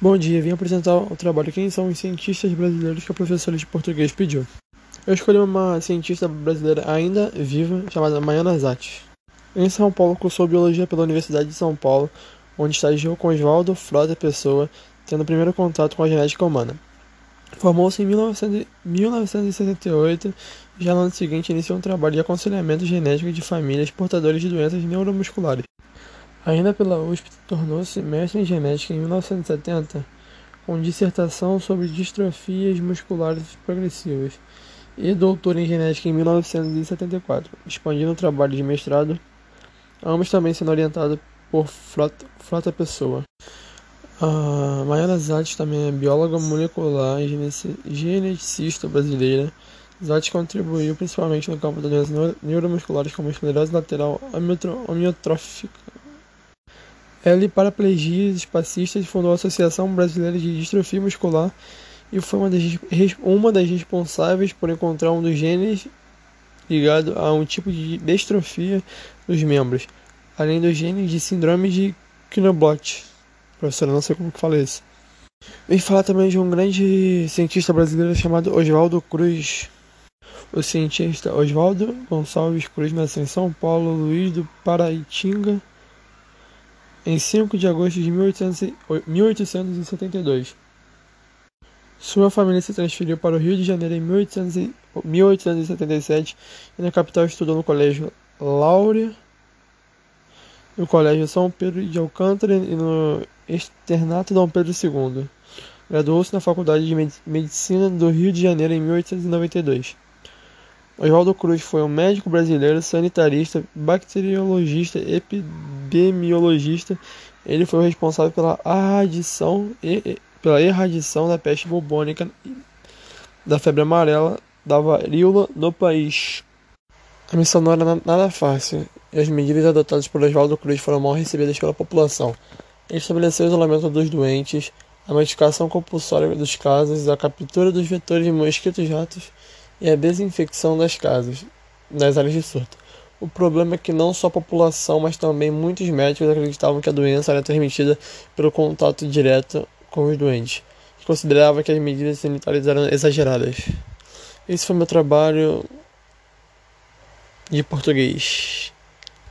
Bom dia, vim apresentar o trabalho Quem são os cientistas brasileiros que a professora de português pediu. Eu escolhi uma cientista brasileira ainda viva, chamada Maiana Zatti. Em São Paulo, cursou Biologia pela Universidade de São Paulo, onde estagiou com Oswaldo Frota Pessoa, tendo o primeiro contato com a genética humana. Formou-se em 1968 e já no ano seguinte iniciou um trabalho de aconselhamento genético de famílias portadoras de doenças neuromusculares. Ainda pela USP, tornou-se mestre em genética em 1970, com dissertação sobre distrofias musculares progressivas, e doutor em genética em 1974, expandindo o trabalho de mestrado, ambos também sendo orientados por Frota, Frota Pessoa. A Mayana Zatti também é bióloga molecular e geneticista brasileira. Zatti contribuiu principalmente no campo das doenças neuromusculares como esclerose lateral amiotrófica, L. Paraplegias espacistas fundou a Associação Brasileira de Distrofia Muscular e foi uma das, uma das responsáveis por encontrar um dos genes ligado a um tipo de distrofia dos membros, além dos genes de síndrome de Knoblauch. Professora, não sei como que fala isso. Vem falar também de um grande cientista brasileiro chamado Oswaldo Cruz. O cientista Oswaldo Gonçalves Cruz nasceu em São Paulo, Luiz do Paraitinga, em 5 de agosto de 1872. Sua família se transferiu para o Rio de Janeiro em 1877 e na capital estudou no Colégio Laura, no Colégio São Pedro de Alcântara e no Externato Dom Pedro II. Graduou-se na Faculdade de Medicina do Rio de Janeiro em 1892. Oswaldo Cruz foi um médico brasileiro, sanitarista, bacteriologista, epidemiologista. Ele foi o responsável pela erradição, pela erradição da peste bubônica, da febre amarela, da varíola no país. A missão não era nada fácil, e as medidas adotadas por Oswaldo Cruz foram mal recebidas pela população. Ele estabeleceu o isolamento dos doentes, a medicação compulsória dos casos, a captura dos vetores de mosquitos e ratos e a desinfecção das casas, das áreas de surto. O problema é que não só a população, mas também muitos médicos acreditavam que a doença era transmitida pelo contato direto com os doentes, e considerava que as medidas sanitárias eram exageradas. Esse foi meu trabalho de português.